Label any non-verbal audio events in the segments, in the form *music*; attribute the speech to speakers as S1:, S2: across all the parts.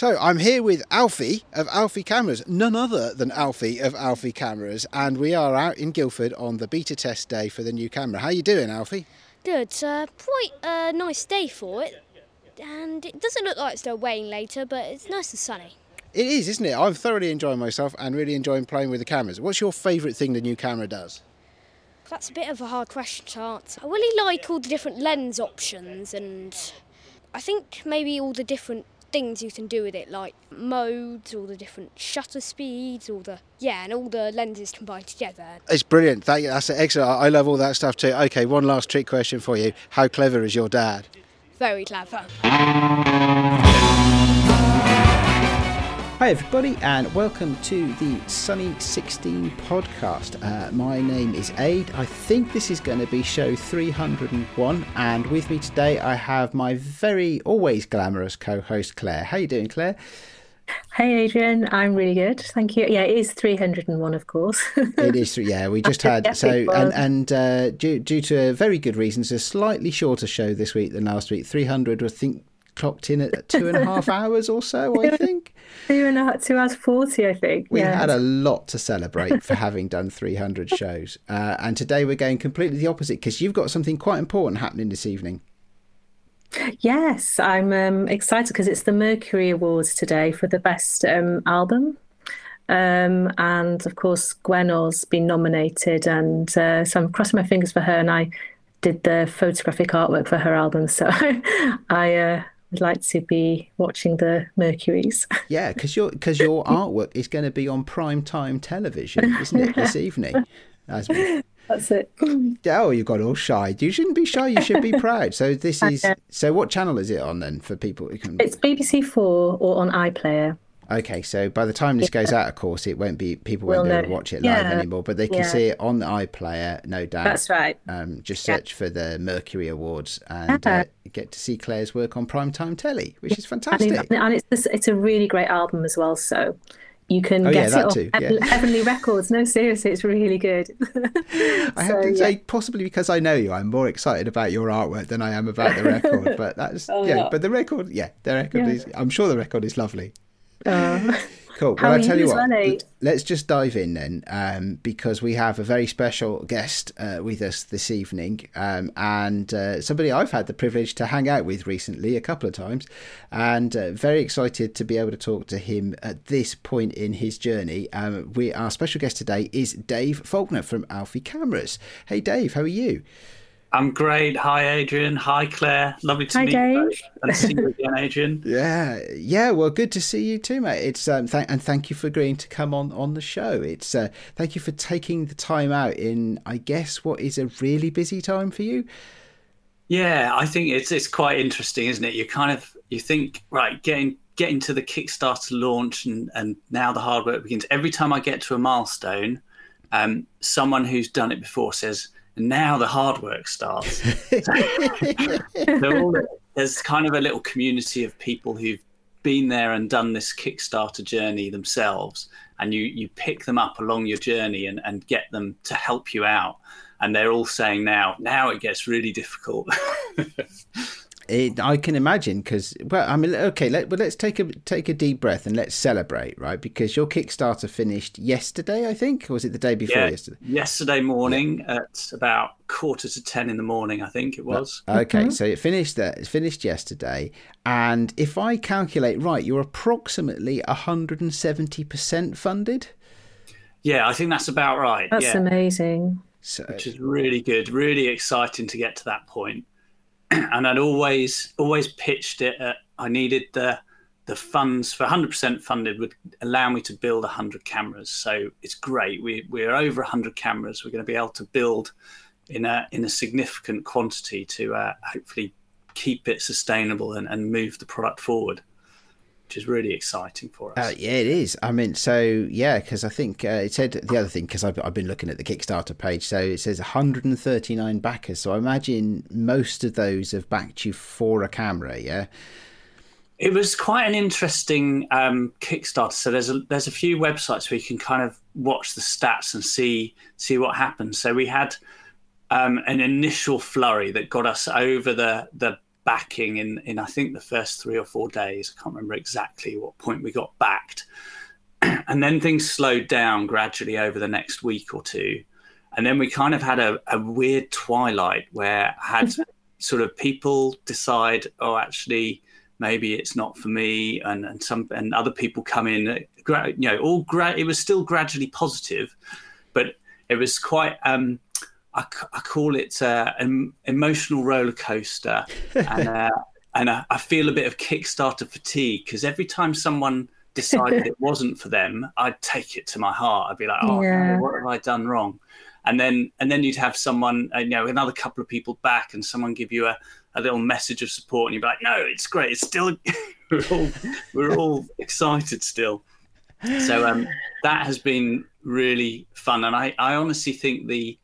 S1: So I'm here with Alfie of Alfie Cameras, none other than Alfie of Alfie Cameras, and we are out in Guildford on the beta test day for the new camera. How are you doing, Alfie?
S2: Good. It's uh, quite a nice day for it, and it doesn't look like it's still raining later, but it's nice and sunny.
S1: It is, isn't it? I'm thoroughly enjoying myself and really enjoying playing with the cameras. What's your favourite thing the new camera does?
S2: That's a bit of a hard question to answer. I really like all the different lens options, and I think maybe all the different things you can do with it, like modes, all the different shutter speeds, all the yeah, and all the lenses combined together.
S1: It's brilliant. That, that's excellent. I love all that stuff too. Okay, one last trick question for you. How clever is your dad?
S2: Very clever.
S1: Hi, everybody, and welcome to the Sunny 16 podcast. Uh, my name is Aid. I think this is going to be show 301, and with me today I have my very always glamorous co-host Claire. How you doing, Claire?
S3: Hey Adrian, I'm really good, thank you. Yeah, it is 301, of course. *laughs*
S1: it is, yeah. We just *laughs* had so and and uh, due due to very good reasons, a slightly shorter show this week than last week. 300, I think, clocked in at two and a half *laughs* hours or so, I think.
S3: Two and a half, two hours 40, I think.
S1: We had a lot to celebrate for having done 300 *laughs* shows. Uh, and today we're going completely the opposite because you've got something quite important happening this evening.
S3: Yes, I'm um, excited because it's the Mercury Awards today for the best um, album. Um, and of course, Gwenno's been nominated, and uh, so I'm crossing my fingers for her. And I did the photographic artwork for her album, so *laughs* I uh, would like to be watching the Mercuries. *laughs*
S1: Yeah, because your because your artwork is going to be on prime time television, isn't it, this evening?
S3: As *laughs* That's it.
S1: Oh, you got all shy. You shouldn't be shy. You should be proud. So this *laughs* is. So what channel is it on then for people who can?
S3: It's BBC Four or on iPlayer.
S1: Okay, so by the time this goes out, of course, it won't be people won't we'll be able to watch it live yeah. anymore, but they can yeah. see it on the iPlayer, no doubt.
S3: That's right.
S1: Um, just search yeah. for the Mercury Awards and uh, get to see Claire's work on primetime telly, which is fantastic.
S3: And, it's it's a really great album as well. So you can oh, get it too, yeah. Heavenly Records. No, seriously, it's really good. *laughs*
S1: I have to say, possibly because I know you, I'm more excited about your artwork than I am about the record. But that's *laughs* oh, yeah. But the record, yeah, the record is. I'm sure the record is lovely. Uh, cool. Well, I tell you what, let's just dive in then, um, because we have a very special guest uh, with us this evening, um, and uh, somebody I've had the privilege to hang out with recently a couple of times, and uh, very excited to be able to talk to him at this point in his journey. Um, we our special guest today is Dave Faulkner from Alfie Cameras. Hey, Dave, how are you?
S4: I'm great. Hi, Adrian. Hi, Claire. Lovely to
S3: Hi,
S4: meet
S3: Dave.
S4: you. And see you again, Adrian. *laughs*
S1: yeah, yeah. Well, good to see you too, mate. It's um, th- and thank you for agreeing to come on on the show. It's uh, thank you for taking the time out in, I guess, what is a really busy time for you.
S4: Yeah, I think it's it's quite interesting, isn't it? You kind of you think right, getting getting to the Kickstarter launch and and now the hard work begins. Every time I get to a milestone, um, someone who's done it before says and now the hard work starts. *laughs* there's kind of a little community of people who've been there and done this Kickstarter journey themselves, and you you pick them up along your journey and, and get them to help you out. And they're all saying now, now it gets really difficult. *laughs*
S1: It, I can imagine because well, I mean, okay, let, well, let's take a take a deep breath and let's celebrate, right? Because your Kickstarter finished yesterday, I think, or was it the day before yeah, yesterday?
S4: Yesterday morning yeah. at about quarter to ten in the morning, I think it was.
S1: Okay, mm-hmm. so it finished there. It finished yesterday, and if I calculate right, you're approximately 170 percent funded.
S4: Yeah, I think that's about right.
S3: That's
S4: yeah.
S3: amazing.
S4: So, which is really good, really exciting to get to that point. *clears throat* and I'd always always pitched it. At, I needed the the funds for 100% funded would allow me to build 100 cameras. So it's great. We we're over 100 cameras. We're going to be able to build in a in a significant quantity to uh, hopefully keep it sustainable and, and move the product forward which is really exciting for us.
S1: Uh, yeah, it is. I mean, so yeah, because I think uh, it said the other thing because I've, I've been looking at the Kickstarter page. So it says 139 backers. So I imagine most of those have backed you for a camera. Yeah.
S4: It was quite an interesting um, Kickstarter. So there's a there's a few websites where you can kind of watch the stats and see see what happens. So we had um, an initial flurry that got us over the the backing in in I think the first three or four days. I can't remember exactly what point we got backed, *clears throat* and then things slowed down gradually over the next week or two, and then we kind of had a, a weird twilight where I had *laughs* sort of people decide, oh, actually maybe it's not for me and, and some and other people come in you know all gra- it was still gradually positive but it was quite um I, I call it uh, an emotional roller coaster. And *laughs* uh, and I, I, feel a bit of kickstarter fatigue because every time someone decided it wasn't for them i'd take it to my heart. I'd be like oh yeah. what have i done wrong? And then and then you'd have someone uh, you know another couple of people back and someone give you a, a little message of support and you'd be like no it's great. It's still *laughs* we're all we're all excited still. So um, that has been really fun. And I, I honestly think the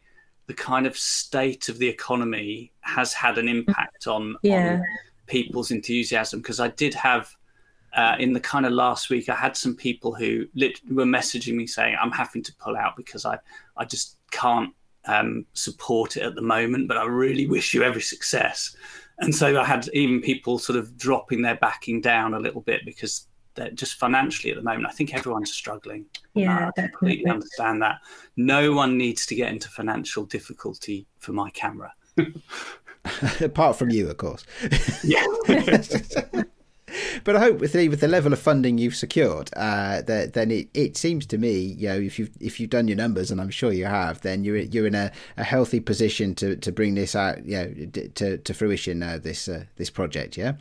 S4: the kind of state of the economy has had an impact on, yeah. on people's enthusiasm because I did have uh, in the kind of last week I had some people who lit- were messaging me saying I'm having to pull out because I I just can't um, support it at the moment but I really wish you every success and so I had even people sort of dropping their backing down a little bit because they're just financially at the moment. I think everyone's struggling.
S3: Yeah,
S4: I completely understand that. No one needs to get into financial difficulty for my camera. *laughs*
S1: Apart from you, of course.
S4: Yeah. *laughs* *laughs*
S1: but I hope with the, with the level of funding you've secured, uh, that, then it, it seems to me, you know, if you've if you've done your numbers, and I'm sure you have, then you're you're in a, a healthy position to, to bring this out, you know, to, to fruition. Uh, this uh, this project, yeah.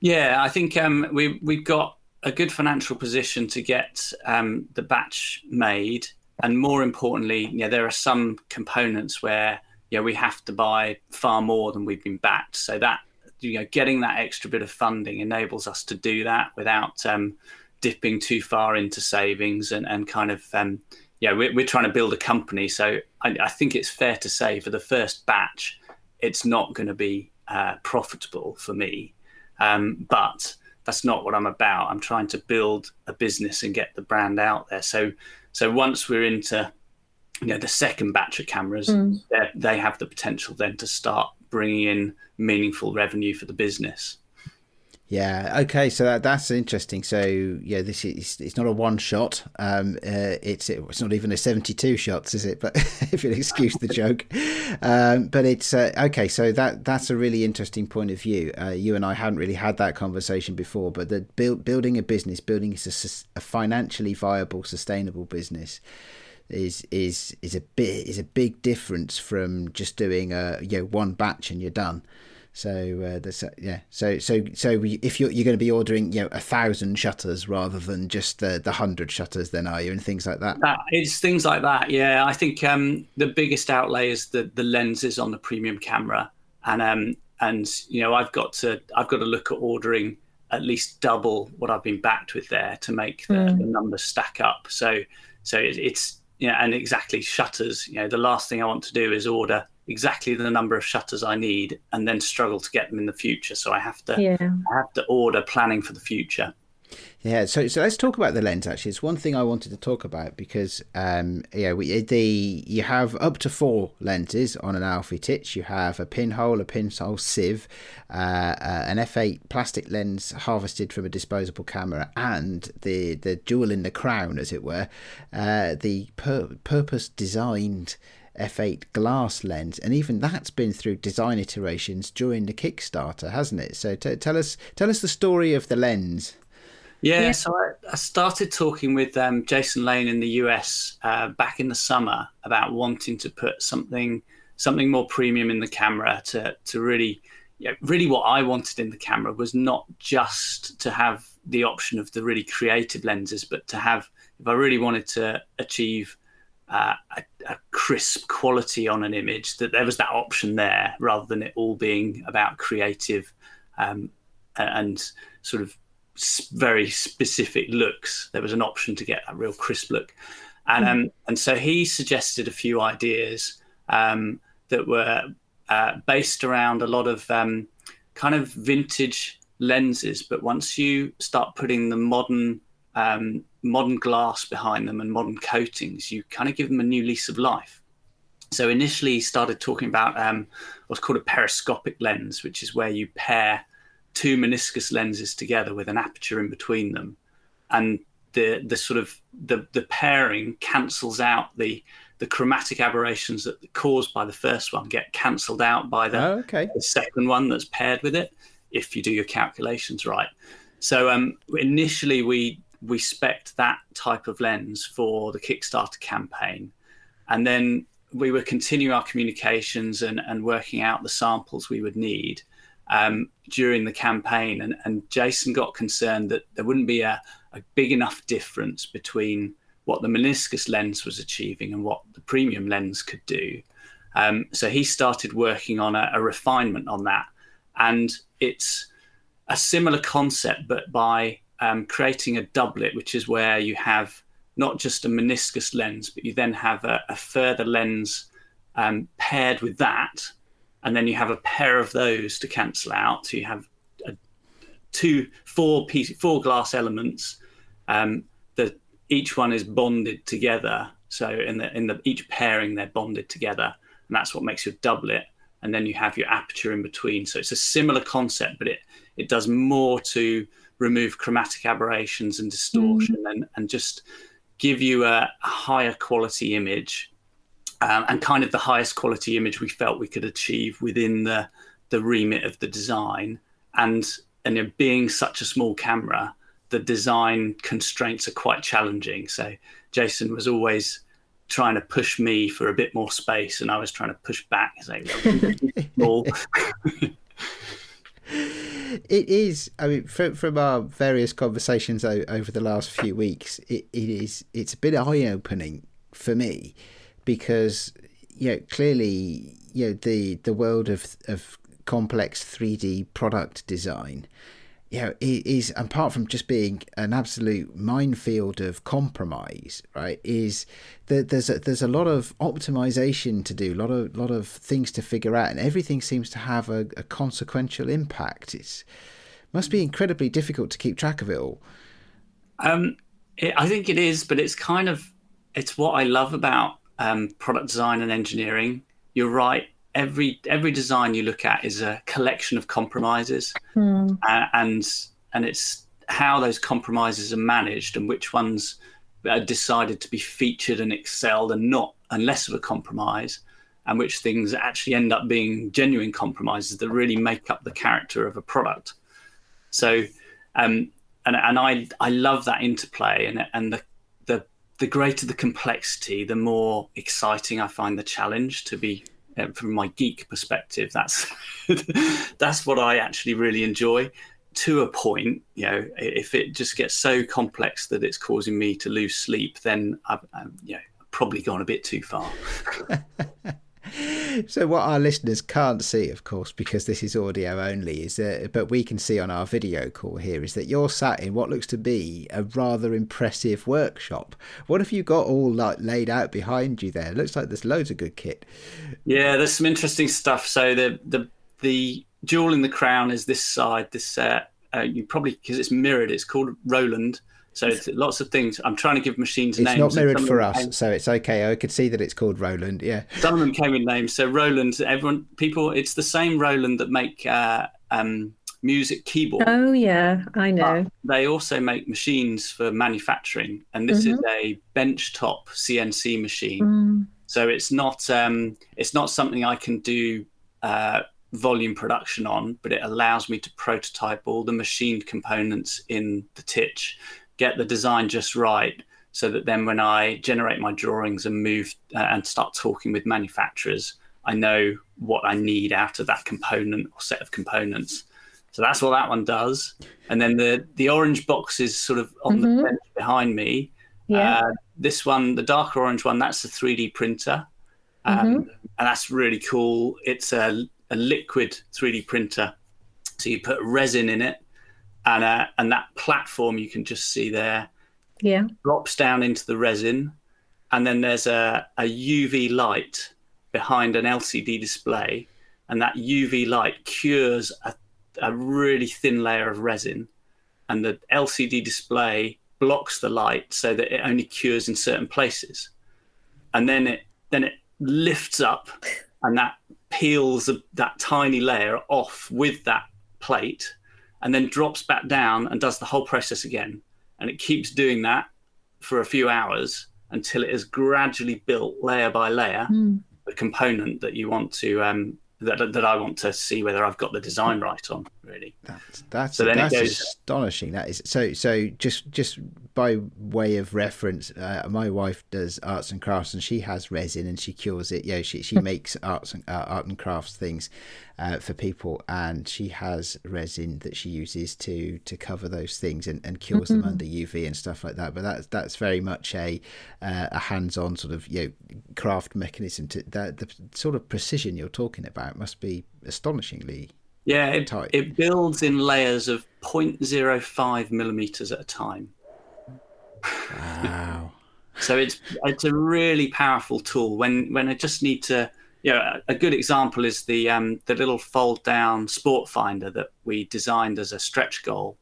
S4: Yeah, I think um, we we've got a good financial position to get um, the batch made, and more importantly, yeah, there are some components where yeah we have to buy far more than we've been backed. So that you know, getting that extra bit of funding enables us to do that without um, dipping too far into savings and and kind of um, yeah, we're, we're trying to build a company. So I, I think it's fair to say for the first batch, it's not going to be uh, profitable for me um, but that's not what I'm about. I'm trying to build a business and get the brand out there. So, so once we're into, you know, the second batch of cameras, mm. they have the potential then to start bringing in meaningful revenue for the business.
S1: Yeah. Okay. So that that's interesting. So yeah, this is it's not a one shot. Um, uh, it's it's not even a seventy-two shots, is it? But *laughs* if you'll excuse the *laughs* joke, um, but it's uh, okay. So that that's a really interesting point of view. Uh, you and I hadn't really had that conversation before, but the build, building a business, building a, a financially viable, sustainable business is is is a bit is a big difference from just doing a you know one batch and you're done. So uh, there's uh, yeah. So so so we, if you're you're going to be ordering you know a thousand shutters rather than just the the hundred shutters, then are you and things like that?
S4: that? It's things like that. Yeah, I think um, the biggest outlay is the the lenses on the premium camera, and um and you know I've got to I've got to look at ordering at least double what I've been backed with there to make the, mm. the numbers stack up. So so it, it's yeah, and exactly shutters. You know, the last thing I want to do is order exactly the number of shutters I need and then struggle to get them in the future. So I have to yeah. I have to order planning for the future.
S1: Yeah, so so let's talk about the lens. Actually, it's one thing I wanted to talk about because um, yeah, we, the you have up to four lenses on an Alfie Titch. You have a pinhole, a pinhole sieve, uh, uh, an f8 plastic lens harvested from a disposable camera, and the the jewel in the crown, as it were, uh, the pur- purpose designed f8 glass lens, and even that's been through design iterations during the Kickstarter, hasn't it? So t- tell us tell us the story of the lens.
S4: Yeah, yeah. so I, I, started talking with um, Jason Lane in the US uh, back in the summer about wanting to put something something more premium in the camera to to really. Yeah, really, what I wanted in the camera was not just to have the option of the really creative lenses, but to have, if I really wanted to achieve uh, a, a, crisp quality on an image, that there was that option there rather than it all being about creative um, and sort of very specific looks. There was an option to get a real crisp look. And, mm. um, and so he suggested a few ideas um, that were uh, based around a lot of um, kind of vintage lenses. But once you start putting the modern um, modern glass behind them and modern coatings, you kind of give them a new lease of life. So initially, he started talking about um, what's called a periscopic lens, which is where you pair two meniscus lenses together with an aperture in between them, and the the sort of the the pairing cancels out the the chromatic aberrations that caused by the first one get cancelled out by the,
S1: oh, okay.
S4: the second one that's paired with it if you do your calculations right. So um, initially we we spec'd that type of lens for the Kickstarter campaign, and then we were continuing our communications and, and working out the samples we would need um, during the campaign. And, and Jason got concerned that there wouldn't be a, a big enough difference between what the meniscus lens was achieving and what the premium lens could do. Um, so he started working on a, a, refinement on that. And it's a similar concept, but by um, creating a doublet, which is where you have not just a meniscus lens, but you then have a, a further lens um, paired with that. And then you have a pair of those to cancel out. So you have a, two, four piece, four glass elements. Um, that each one is bonded together. So in the in the each pairing, they're bonded together, and that's what makes your doublet. And then you have your aperture in between. So it's a similar concept, but it it does more to remove chromatic aberrations and distortion mm. and, and just give you a, a higher quality image um, and kind of the highest quality image we felt we could achieve within the the remit of the design. And and being such a small camera the design constraints are quite challenging. So jason was always trying to push me for a bit more space and i was trying to push back say small *laughs* *laughs*
S1: it is. I mean, from, from our various conversations o- over the last few weeks, it, it is. It's a bit eye opening for me because you know clearly you know the the world of of complex 3D product design you know, is apart from just being an absolute minefield of compromise, right? Is that there's a, there's a lot of optimization to do, a lot of lot of things to figure out, and everything seems to have a, a consequential impact. It's must be incredibly difficult to keep track of it all.
S4: Um, it, I think it is, but it's kind of it's what I love about um, product design and engineering. You're right every every design you look at is a collection of compromises, mm. uh, and and it's how those compromises are managed and which ones are decided to be featured and excelled and not and less of a compromise, and which things actually end up being genuine compromises that really make up the character of a product. So, um, and and I I love that interplay and and the the the greater the complexity, the more exciting I find the challenge to be uh, from my geek perspective, that's *laughs* that's what I actually really enjoy. To a point, you know, if it just gets so complex that it's causing me to lose sleep, then I've, I've you know, probably gone a bit too far. *laughs*
S1: so what our listeners can't see of course because this is audio only is that but we can see on our video call here is that you're sat in what looks to be a rather impressive workshop. What have you got all like laid out behind you there? It looks like there's loads of good kit.
S4: Yeah there's some interesting stuff. So the the the jewel in the crown is this side this uh, uh you probably because it's mirrored it's called roland so it's lots of things. I'm trying to give machines
S1: it's
S4: names.
S1: It's not mirrored for us, came, so it's okay. I could see that it's called Roland. Yeah.
S4: Some of them came in names. So Roland, everyone, people, it's the same Roland that make uh, um, music keyboard.
S3: Oh yeah, I know.
S4: But they also make machines for manufacturing, and this mm-hmm. is a benchtop CNC machine. Mm. So it's not um, it's not something I can do. Uh, volume production on, but it allows me to prototype all the machined components in the Titch get the design just right so that then when I generate my drawings and move uh, and start talking with manufacturers, I know what I need out of that component or set of components. So that's what that one does. And then the the orange box is sort of on mm-hmm. the bench behind me. Yeah. Uh, this one, the darker orange one, that's a 3D printer. Um, mm-hmm. And that's really cool. It's a, a liquid 3D printer. So you put resin in it and uh, and that platform you can just see there
S3: yeah.
S4: drops down into the resin. And then there's a, a uv light behind an lcd display. And that uv light cures a, a really thin layer of resin. And the lcd display blocks the light so that it only cures in certain places. And then it then it lifts up and that peels that tiny layer off with that plate and then drops back down and does the whole process again. And it keeps doing that for a few hours until it has gradually built layer by layer mm. the component that you want to um, that, that I want to see whether I've got the design right on. Really,
S1: that's that's so that's goes... astonishing. That is so. So just just by way of reference, uh, my wife does arts and crafts, and she has resin, and she cures it. Yeah, she she *laughs* makes arts and uh, art and crafts things uh, for people, and she has resin that she uses to to cover those things and, and cures mm-hmm. them under UV and stuff like that. But that's that's very much a uh, a hands-on sort of you know craft mechanism. To that the sort of precision you're talking about must be astonishingly
S4: yeah, it, it builds in layers of 0.05 millimeters at a time.
S1: Wow. *laughs*
S4: so it's it's a really powerful tool when when I just need to you know a good example is the um, the little fold down sport finder that we designed as a stretch goal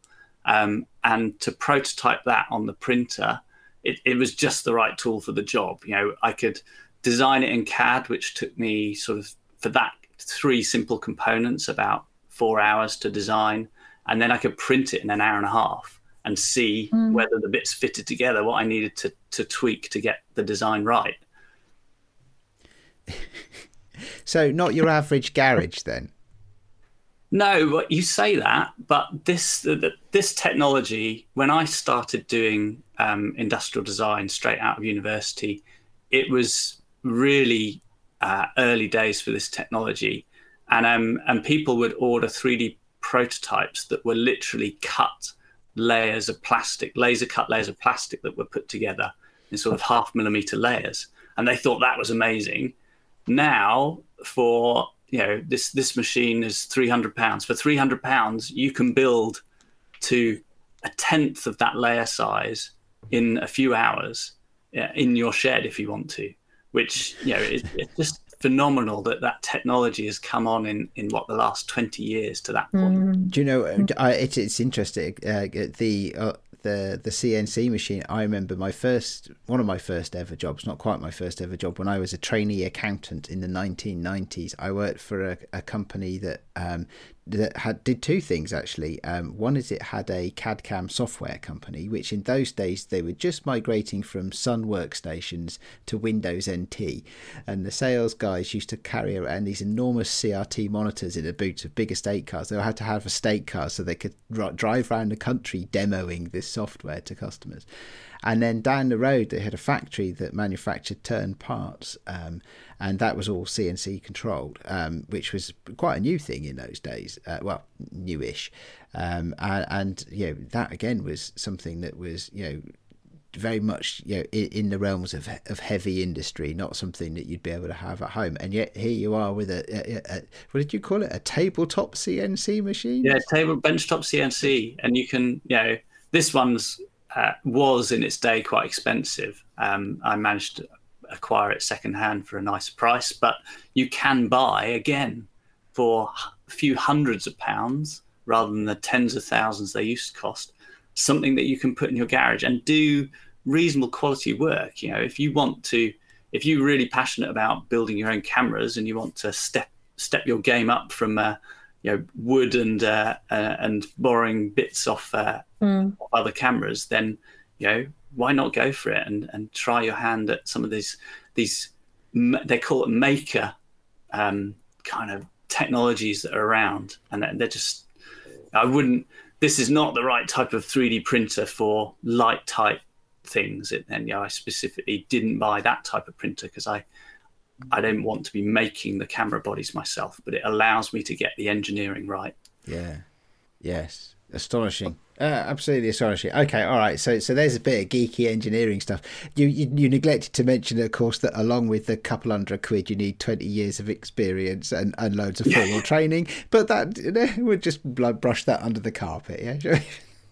S4: um, and to prototype that on the printer it, it was just the right tool for the job you know I could design it in CAD which took me sort of for that three simple components about four hours to design and then I could print it in an hour and a half and see mm. whether the bits fitted together, what I needed to, to tweak to get the design right. *laughs*
S1: so, not your average garage then?
S4: No, you say that, but this the, this technology. When I started doing um, industrial design straight out of university, it was really uh, early days for this technology, and um, and people would order 3D prototypes that were literally cut layers of plastic, laser cut layers of plastic that were put together in sort of half millimeter layers. And they thought that was amazing. Now, for you know, this this machine is three hundred pounds. For three hundred pounds, you can build to a tenth of that layer size in a few hours yeah, in your shed if you want to. Which you know, it, it's just phenomenal that that technology has come on in in what the last 20 years to that point
S1: mm. do you know uh, it, it's interesting uh, the uh, the the CNC machine. I remember my first one of my first ever jobs, not quite my first ever job, when I was a trainee accountant in the 1990s. I worked for a, a company that um, that had did two things actually. Um, one is it had a CAD CAM software company, which in those days they were just migrating from Sun workstations to Windows NT, and the sales guys used to carry around these enormous CRT monitors in the boot of big estate cars. They had to have a estate cars so they could drive around the country demoing this software to customers. And then down the road, they had a factory that manufactured turn parts, um, and that was all CNC controlled, um, which was quite a new thing in those days. Uh, well, newish, um, and, and you know that again was something that was you know very much you know in, in, the realms of of heavy industry, not something that you'd be able to have at home. And yet here you are with a, a, a what did you call it? A tabletop CNC machine?
S4: Yeah, table benchtop CNC, and you can you know this one's uh, was in its day quite expensive. Um, I managed to acquire it secondhand for a nice price, but you can buy again for a few hundreds of pounds rather than the tens of thousands they used to cost. Something that you can put in your garage and do reasonable quality work. You know, if you want to, if you're really passionate about building your own cameras and you want to step step your game up from uh, you know wood and uh, uh, and borrowing bits off uh, mm. other cameras, then you know why not go for it and and try your hand at some of these these they call it maker um, kind of technologies that are around, and they're just I wouldn't. This is not the right type of 3D printer for light type things. And you know, I specifically didn't buy that type of printer because I I don't want to be making the camera bodies myself, but it allows me to get the engineering right.
S1: Yeah. Yes. Astonishing. Uh, absolutely astonishing. Okay, all right. So, so there's a bit of geeky engineering stuff. You, you, you neglected to mention, of course, that along with the couple hundred quid, you need twenty years of experience and, and loads of formal training. But that you know, we'll just brush that under the carpet. Yeah.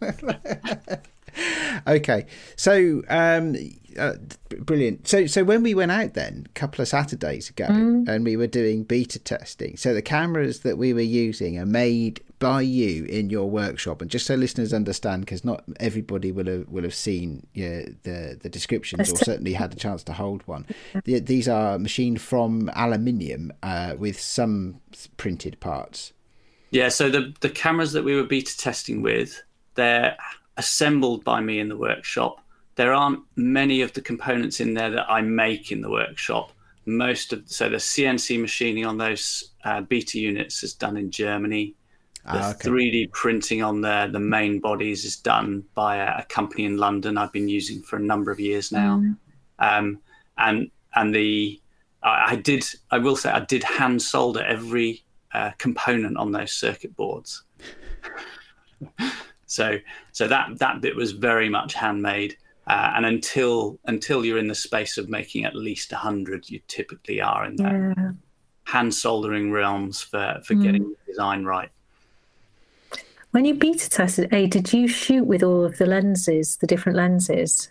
S1: *laughs* *laughs* *laughs* okay, so um, uh, brilliant. So, so when we went out then, a couple of Saturdays ago, mm. and we were doing beta testing. So the cameras that we were using are made by you in your workshop, and just so listeners understand, because not everybody will have will have seen you know, the the descriptions or certainly had a chance to hold one. The, these are machined from aluminium uh, with some printed parts.
S4: Yeah. So the the cameras that we were beta testing with, they're assembled by me in the workshop there aren't many of the components in there that I make in the workshop. Most of so the CNC machining on those uh, beta units is done in Germany. The ah, okay. 3D printing on there, the main bodies is done by a, a, company in London I've been using for a number of years now. Mm. Um, and and the I, I, did I will say I did hand solder every uh, component on those circuit boards. *laughs* so so that that bit was very much handmade. Uh, and until until you're in the space of making at least 100 you typically are in that yeah. hand soldering realms for for mm. getting the design right
S3: when you beta tested a did you shoot with all of the lenses the different lenses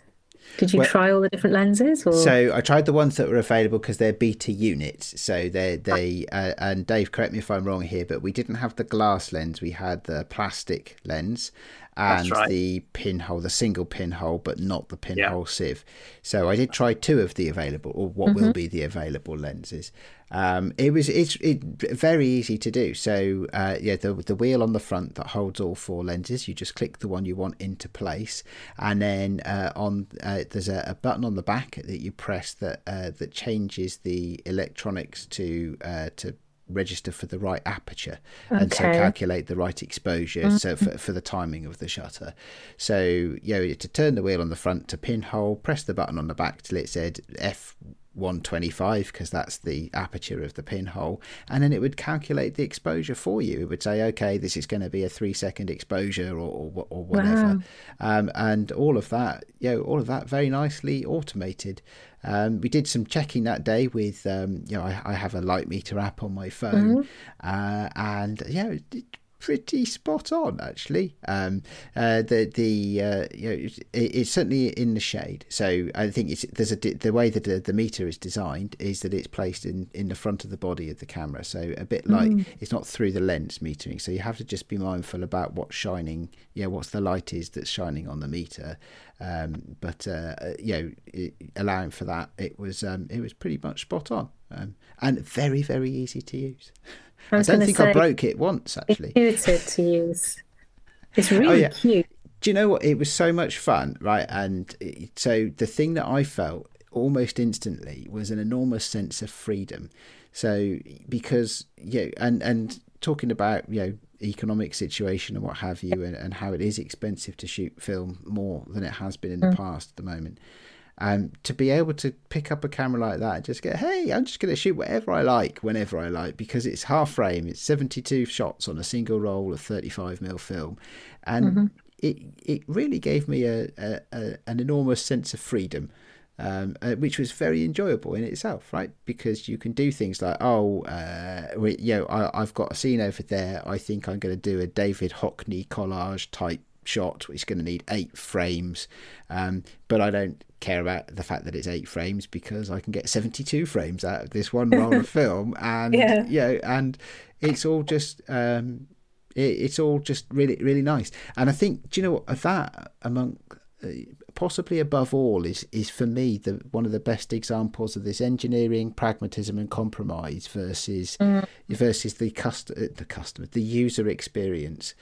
S3: did you well, try all the different lenses? Or?
S1: So I tried the ones that were available because they're beta units. So they they uh, and Dave, correct me if I'm wrong here, but we didn't have the glass lens. We had the plastic lens, and right. the pinhole, the single pinhole, but not the pinhole yeah. sieve. So I did try two of the available, or what mm-hmm. will be the available lenses. Um, it was it's it, very easy to do. So uh, yeah, the the wheel on the front that holds all four lenses. You just click the one you want into place, and then uh, on uh, there's a, a, button on the back that you press that uh, that changes the electronics to uh, to register for the right aperture okay. and so calculate the right exposure mm-hmm. so for, for the timing of the shutter so you know to turn the wheel on the front to pinhole press the button on the back till it said f 125 because that's the aperture of the pinhole and then it would calculate the exposure for you it would say okay this is going to be a three second exposure or, or, or whatever wow. um, and all of that you know all of that very nicely automated um, we did some checking that day with um, you know I, I, have a light meter app on my phone mm-hmm. uh, and yeah it, pretty spot on actually. Um, uh, the the uh, you know it, it's certainly in the shade. So I think it's there's a the way that the, the, meter is designed is that it's placed in in the front of the body of the camera. So a bit like mm. it's not through the lens metering. So you have to just be mindful about what's shining. Yeah, what's the light is that's shining on the meter. Um, but uh, you know, it, allowing for that, it was um, it was pretty much spot on um, and very very easy to use. *laughs* I, I don't think I broke it once actually. *laughs*
S3: Intuitive to use. It's really oh, yeah. cute.
S1: Do you know what? It was so much fun, right? And it, so the thing that I felt almost instantly was an enormous sense of freedom. So because yeah, and and talking about you know economic situation and what have you, and, and how it is expensive to shoot film more than it has been in the mm. past at the moment. Um, to be able to pick up a camera like that and just go, hey, I'm just going to shoot whatever I like, whenever I like, because it's half frame, it's 72 shots on a single roll of 35 mil film, and mm-hmm. it it really gave me a, a, a an enormous sense of freedom. Um, uh, which was very enjoyable in itself, right? Because you can do things like, oh, uh, we, you know, I, have got a scene over there. I think I'm going to do a David Hockney collage type shot. It's going to need eight frames, um, but I don't care about the fact that it's eight frames because I can get 72 frames out of this one roll *laughs* of film and yeah. you know, and it's all just um, it, it's all just really really nice and I think do you know what that among uh, possibly above all is is for me the one of the best examples of this engineering pragmatism and compromise versus mm. versus the cust- uh, the customer the user experience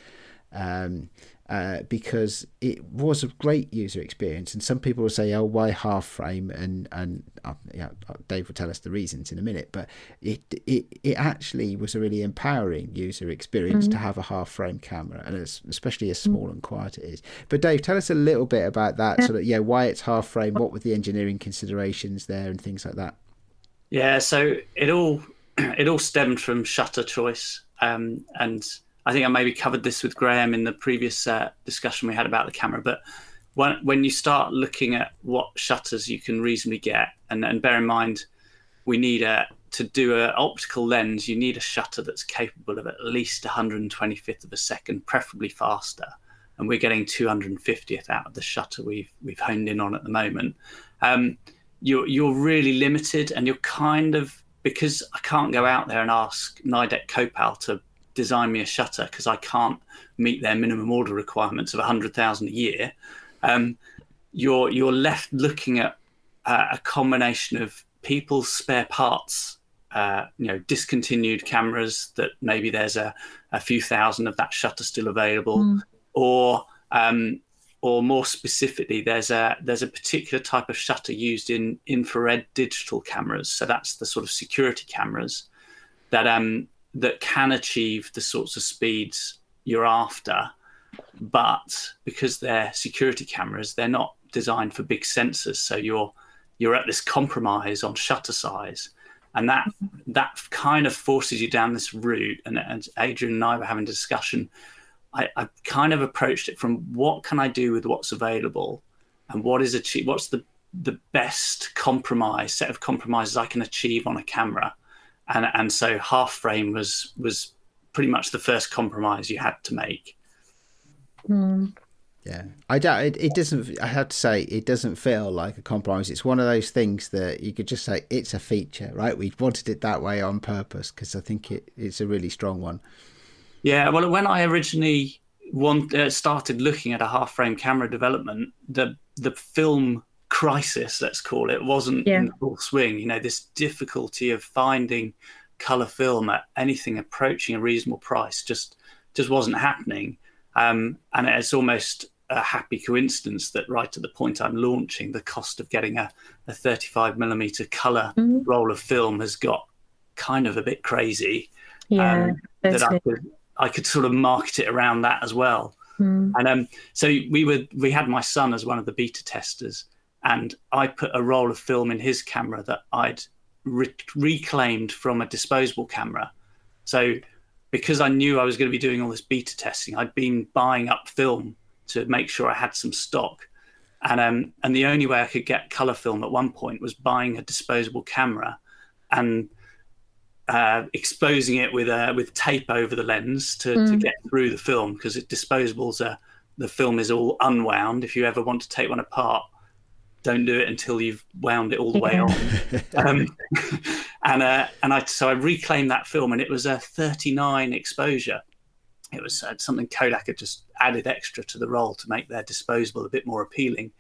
S1: um, uh, because it was a great user experience. And some people will say, "Oh, why half frame?" And and uh, yeah, uh, Dave will tell us the reasons in a minute. But it it it actually was a really empowering user experience mm-hmm. to have a half frame camera, and especially as small mm-hmm. and quiet it is. But Dave, tell us a little bit about that. Yeah. Sort of yeah, why it's half frame, what were the engineering considerations there, and things like that.
S4: Yeah, so it all *clears throat* it all stemmed from shutter choice, um, and I think I maybe covered this with Graham in the previous uh, discussion we had about the camera, but when when you start looking at what shutters you can reasonably get, and, and bear in mind, we need a to do an optical lens, you need a shutter that's capable of at least 125th of a second, preferably faster. and we're getting 250th out of the shutter we've we've honed in on at the moment. Um, you're you're really limited, and you're kind of because I can't go out there and ask Nidec Copal to design me a shutter because I can't meet their minimum order requirements of 100,000 a year. Um, you're you're left looking at uh, a combination of people's spare parts, uh, you know, discontinued cameras that maybe there's a, a few thousand of that shutter still available, mm. or um, or more specifically, there's a there's a particular type of shutter used in infrared digital cameras. So that's the sort of security cameras that um that can achieve the sorts of speeds you're after, but because they're security cameras, they're not designed for big sensors. So you're you're at this compromise on shutter size, and that that kind of forces you down this route. And, and Adrian and I were having a discussion. I, I kind of approached it from what can I do with what's available, and what is achieve what's the the best compromise set of compromises I can achieve on a camera, and and so half frame was was pretty much the first compromise you had to make.
S3: Mm.
S1: Yeah, I don't. It, it doesn't. I have to say, it doesn't feel like a compromise. It's one of those things that you could just say it's a feature, right? We wanted it that way on purpose because I think it, it's a really strong one.
S4: Yeah, well, when I originally want, uh, started looking at a half frame camera development, the the film crisis, let's call it, wasn't yeah. in full swing. You know, this difficulty of finding color film at anything approaching a reasonable price just just wasn't happening. Um, and it's almost a happy coincidence that right at the point I'm launching, the cost of getting a, a 35 millimeter color mm-hmm. roll of film has got kind of a bit crazy.
S3: Yeah, um,
S4: that I could I could sort of market it around that as well.
S3: Mm.
S4: And um, so we were we had my son as one of the beta testers, and I put a roll of film in his camera that I'd re- reclaimed from a disposable camera. So because I knew I was going to be doing all this beta testing, I'd been buying up film to make sure I had some stock. And um, and the only way I could get color film at one point was buying a disposable camera and uh, exposing it with uh, with tape over the lens to, mm. to get through the film because disposables are the film is all unwound. If you ever want to take one apart, don't do it until you've wound it all the way on. *laughs* um, *laughs* and uh, and I so I reclaimed that film, and it was a 39 exposure it was uh, something Kodak had just added extra to the roll to make their disposable a bit more appealing.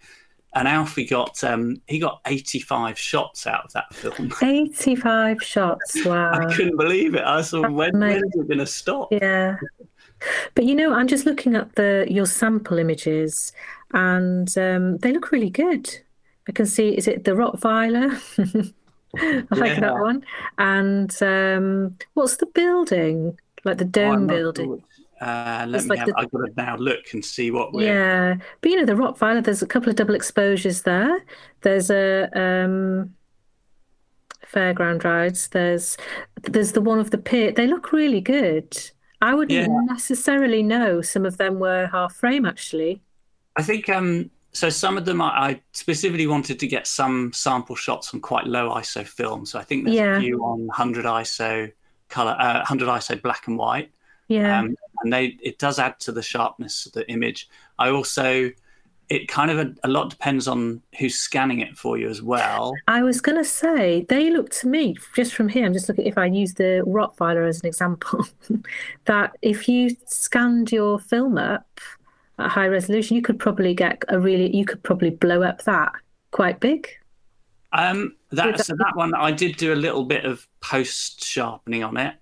S4: And Alfie got um, he got 85 shots out of that film. *laughs*
S3: 85 shots! Wow!
S4: I couldn't believe it. I thought, when, when is it going to stop?
S3: Yeah. But you know, I'm just looking at the your sample images, and um, they look really good. I can see, is it the Rottweiler? *laughs* I like yeah. that one. And um, what's the building? Like the dome oh, building?
S4: Uh, let me like have, the, I've got to now look and see what we're.
S3: Yeah, but you know the Rottweiler. There's a couple of double exposures there. There's a um, fairground rides. There's there's the one of the pit. They look really good. I wouldn't yeah. necessarily know some of them were half frame actually.
S4: I think um, so. Some of them I, I, specifically wanted to get some sample shots from quite low ISO film. So I think there's yeah. a few on 100 ISO color, uh, 100 ISO black and white.
S3: Yeah. Um,
S4: and they it does add to the sharpness of the image. I also it kind of a, a, lot depends on who's scanning it for you as well.
S3: I was going to say they look to me just from here. I'm just looking if I use the Rottweiler as an example, *laughs* that if you scanned your film up at high resolution, you could probably get a really you could probably blow up that quite big.
S4: Um, that so that one I did do a little bit of post sharpening on it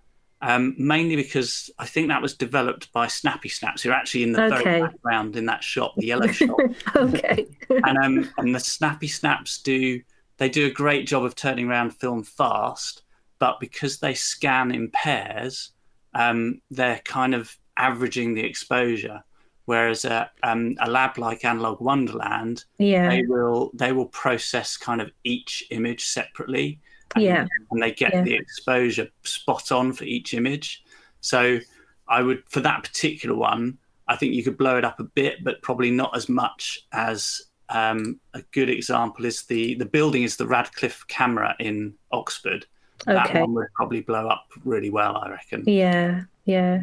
S4: um, mainly because I think that was developed by Snappy Snaps, who are actually in the okay. very background in that shot, the yellow shot. *laughs*
S3: okay.
S4: and um, and the Snappy Snaps do they do a great job of turning around film fast, but because they scan in pairs, um, they're kind of averaging the exposure. Whereas a, um, a lab like Analog Wonderland,
S3: yeah.
S4: they will they will process kind of each image separately
S3: and, yeah.
S4: and they get
S3: yeah.
S4: the exposure spot on for each image. So I would, for that particular one, I think you could blow it up a bit, but probably not as much as um, a good example is the the building is the Radcliffe camera in Oxford. Okay. That one would probably blow up really well, I reckon.
S3: Yeah, yeah,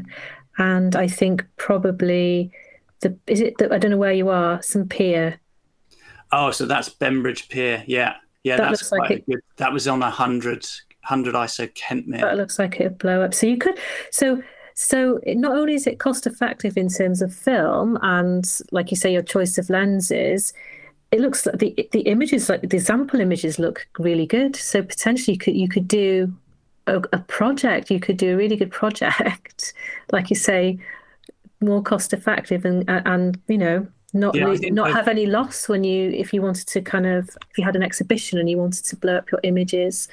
S3: and I think probably the is it the, I don't know where you are, some pier.
S4: Oh, so that's Bembridge Pier. Yeah, yeah, that that's quite like it, good. That was on a hundred hundred ISO Kentmere.
S3: That looks like it'd blow up. So you could so so it, not only is it cost effective in terms of film and, like you say, your choice of lenses, it looks like the the images, like the sample images, look really good. So potentially you could you could do a, a project. You could do a really good project, *laughs* like you say, more cost effective and and you know not yeah, really, not have any loss when you if you wanted to kind of if you had an exhibition and you wanted to blow up your images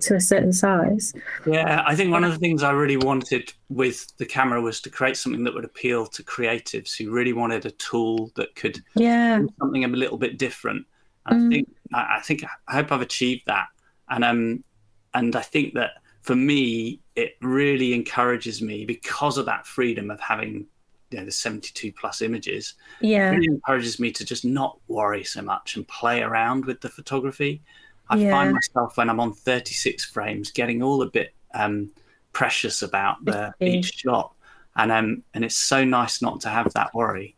S3: to a certain size.
S4: Yeah i think one of the things i really wanted with the camera was to create something that would appeal to creatives who really wanted a tool that could
S3: yeah.
S4: do something a little bit different. Mm. i think I, I think i hope i've achieved that. And um and i think that for me it really encourages me because of that freedom of having you know, the 72 plus images
S3: yeah
S4: really encourages me to just not worry so much and play around with the photography i yeah. find myself when i'm on 36 frames getting all a bit um, precious about the, each shot and um and it's so nice not to have that worry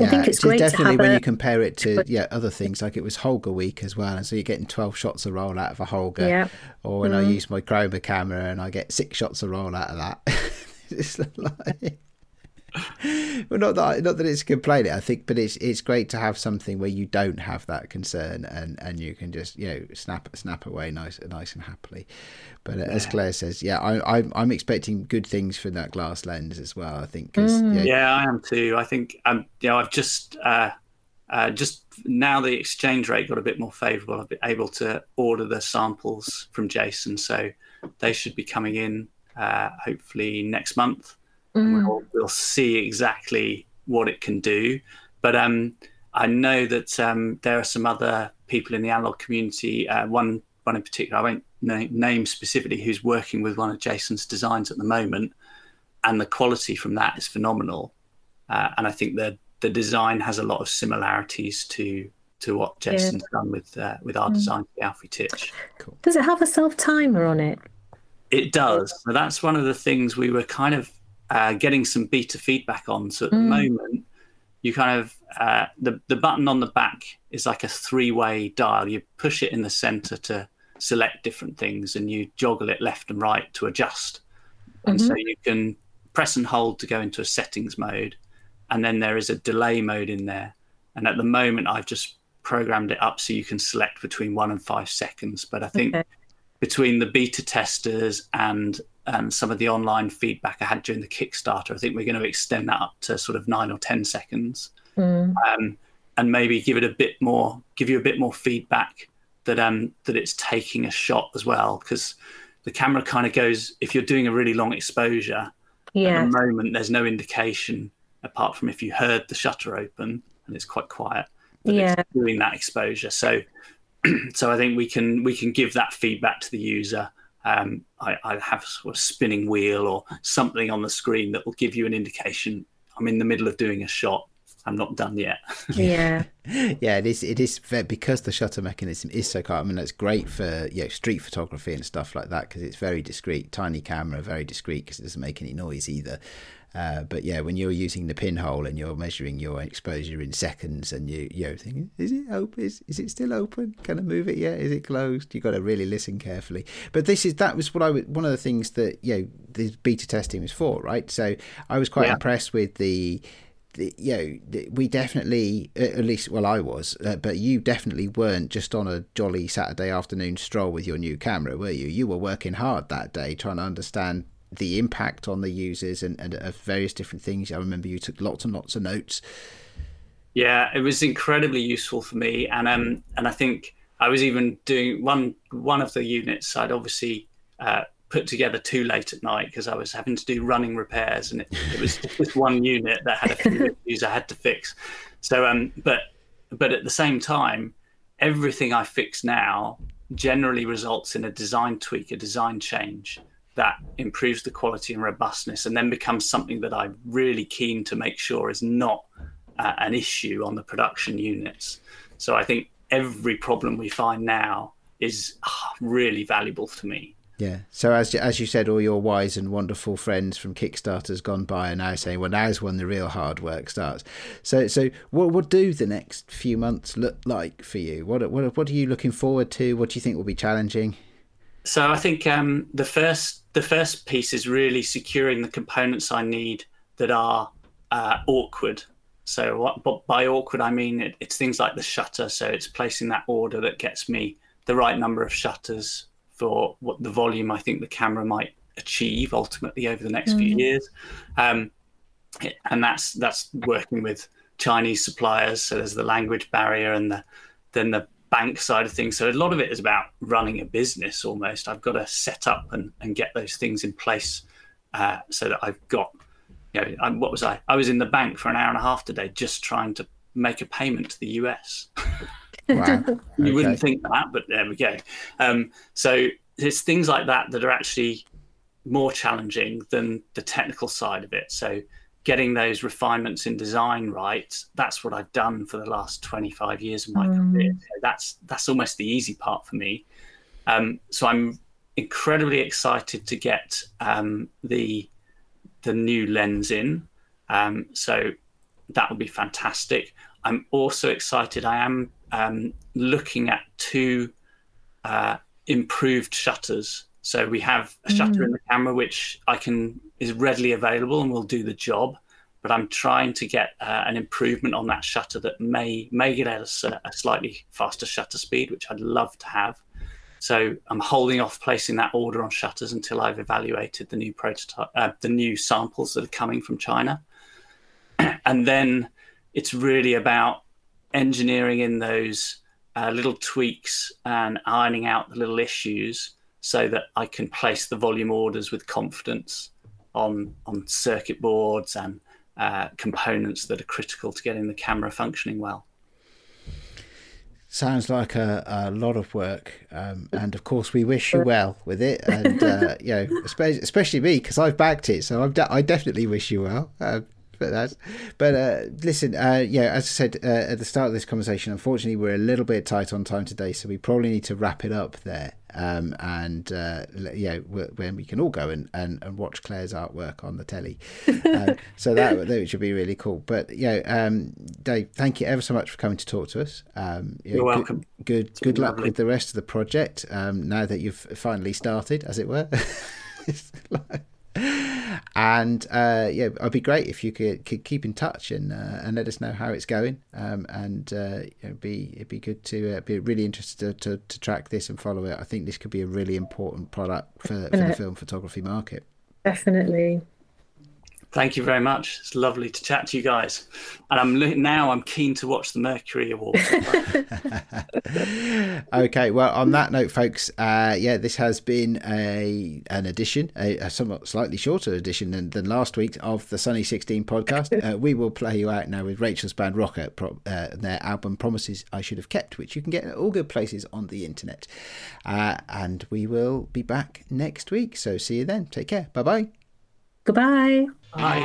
S1: yeah, I think it's, great definitely when a... you compare it to yeah other things like it was Holga week as well, and so you're getting 12 shots a roll out of a Holga.
S3: Yeah.
S1: Or when mm. I use my Chroma camera and I get six shots a roll out of that. *laughs* it's *laughs* like well, not that not that it's complaining. I think, but it's it's great to have something where you don't have that concern and, and you can just you know snap snap away nice nice and happily. But yeah. as Claire says, yeah, I, I I'm expecting good things from that glass lens as well. I think.
S4: Mm. Yeah, yeah, I am too. I think um, you know, I've just uh, uh, just now the exchange rate got a bit more favourable. I've been able to order the samples from Jason, so they should be coming in uh, hopefully next month. Mm. We'll, we'll, see exactly what it can do. But um, I know that um, there are some other people in the analog community. Uh, one one in particular, I won't name, name specifically, who's working with one of Jason's designs at the moment, and the quality from that is phenomenal. Uh, and I think that the design has a lot of similarities to to what Jason's yeah. done with uh, with our mm. design for the Alfie TYCH.
S3: Cool. Does it have a self timer on it?
S4: It does. So that's one of the things we were kind of uh, getting some beta feedback on. So at mm. the moment, you kind of uh, the the button on the back is like a three way dial. You push it in the center to select different things, and you joggle it left and right to adjust. And mm-hmm. so you can press and hold to go into a settings mode, and then there is a delay mode in there. And at the moment, I've just programmed it up so you can select between one and five seconds. But I think okay between the beta testers and and some of the online feedback I had during the Kickstarter, I think we're going to extend that up to sort of nine or ten seconds, mm. um, and maybe give it a bit more, give you a bit more feedback that um that it's taking a shot as well, because the camera kind of goes if you're doing a really long exposure. Yeah. At the moment, there's no indication apart from if you heard the shutter open and it's quite quiet. yeah. doing that exposure. So *clears throat* so I think we can we can give that feedback to the user. Um, I, I, have a sort of spinning wheel or something on the screen that will give you an indication. I'm in the middle of doing a shot. I'm not done yet. *laughs*
S3: yeah, *laughs*
S1: yeah. It is. It is because the shutter mechanism is so. I mean, that's great for you know street photography and stuff like that because it's very discreet. Tiny camera, very discreet because it doesn't make any noise either. Uh, but yeah, when you're using the pinhole and you're measuring your exposure in seconds, and you you're thinking, is it open? Is, is it still open? Can I move it yet? Is it closed? You've got to really listen carefully. But this is that was what I one of the things that you know the beta testing was for, right? So I was quite yeah. impressed with the. The, you know, we definitely, at least, well, I was, uh, but you definitely weren't just on a jolly Saturday afternoon stroll with your new camera, were you? You were working hard that day trying to understand the impact on the users and, and of various different things. I remember you took lots and lots of notes.
S4: Yeah, it was incredibly useful for me, and um, and I think I was even doing one one of the units. I'd obviously uh, put together too late at night because I was having to do running repairs, and it, it was just one unit that had a few *laughs* issues I had to fix. So, um, but but at the same time, everything I fix now generally results in a design tweak, a design change that improves the quality and robustness and then becomes something that I'm really keen to make sure is not uh, an issue on the production units. So I think every problem we find now is uh, really valuable to me.
S1: Yeah. So as as you said, all your wise and wonderful friends from Kickstarter's gone by are now saying, "Well, now's when the real hard work starts." So, so what what do the next few months look like for you? What what what are you looking forward to? What do you think will be challenging?
S4: So I think um, the first the first piece is really securing the components I need that are uh, awkward. So what, but by awkward I mean it, it's things like the shutter. So it's placing that order that gets me the right number of shutters for what the volume I think the camera might achieve ultimately over the next mm. few years. Um, and that's that's working with Chinese suppliers. So there's the language barrier and the then the bank side of things. So a lot of it is about running a business almost. I've got to set up and, and get those things in place uh, so that I've got, you know, I'm, what was I? I was in the bank for an hour and a half today just trying to make a payment to the US. *laughs* Wow. you okay. wouldn't think that, but there we go. Um, so there's things like that that are actually more challenging than the technical side of it. So getting those refinements in design right, that's what I've done for the last 25 years of my mm. career. That's that's almost the easy part for me. Um, so I'm incredibly excited to get um, the the new lens in. Um, so that would be fantastic. I'm also excited. I am um, looking at two uh, improved shutters. So we have a shutter mm. in the camera which I can is readily available and will do the job. But I'm trying to get uh, an improvement on that shutter that may may get us a, a, slightly faster shutter speed, which I'd love to have. So I'm holding off placing that order on shutters until I've evaluated the new prototype, uh, the new samples that are coming from China, *clears throat* and then it's really about engineering in those uh, little tweaks and ironing out the little issues so that I can place the volume orders with confidence on on circuit boards and uh, components that are critical to getting the camera functioning well.
S1: Sounds like a, a lot of work, um, and of course we wish you well with it, and uh, *laughs* you know, especially, especially me because I've backed it, so de- i definitely wish you well. Uh, but that's but uh, listen uh, yeah as i said uh, at the start of this conversation unfortunately we're a little bit tight on time today so we probably need to wrap it up there um, and uh, yeah when we can all go and, and, and watch claire's artwork on the telly. Uh, so that that should be really cool. But yeah um, dave thank you ever so much for coming to talk to us. Um,
S4: you are welcome.
S1: good good, good luck lovely. with the rest of the project um, now that you've finally started as it were *laughs* and uh, yeah, it'd be great if you could, could keep in touch and uh, and let us know how it's going. Um, and uh, it'd be it'd be good to uh, be really interested to, to, to, track this and follow it. I think this could be a really important product for, for the film photography market.
S3: Definitely.
S4: Thank you very much. It's lovely to chat to you guys. And I'm now I'm keen to watch the Mercury Awards. *laughs* *laughs*
S1: okay, well, on that note, folks, uh, yeah, this has been a an edition, a, a somewhat slightly shorter edition than, than last week of the Sunny 16 podcast. *laughs* Uh, we will play you out now with Rachel's band Rocker, uh, their album Promises I Should Have Kept, which you can get at all good places on the internet. Uh, and we will be back next week. So see you then. Take care. Bye bye.
S3: Goodbye.
S4: Bye.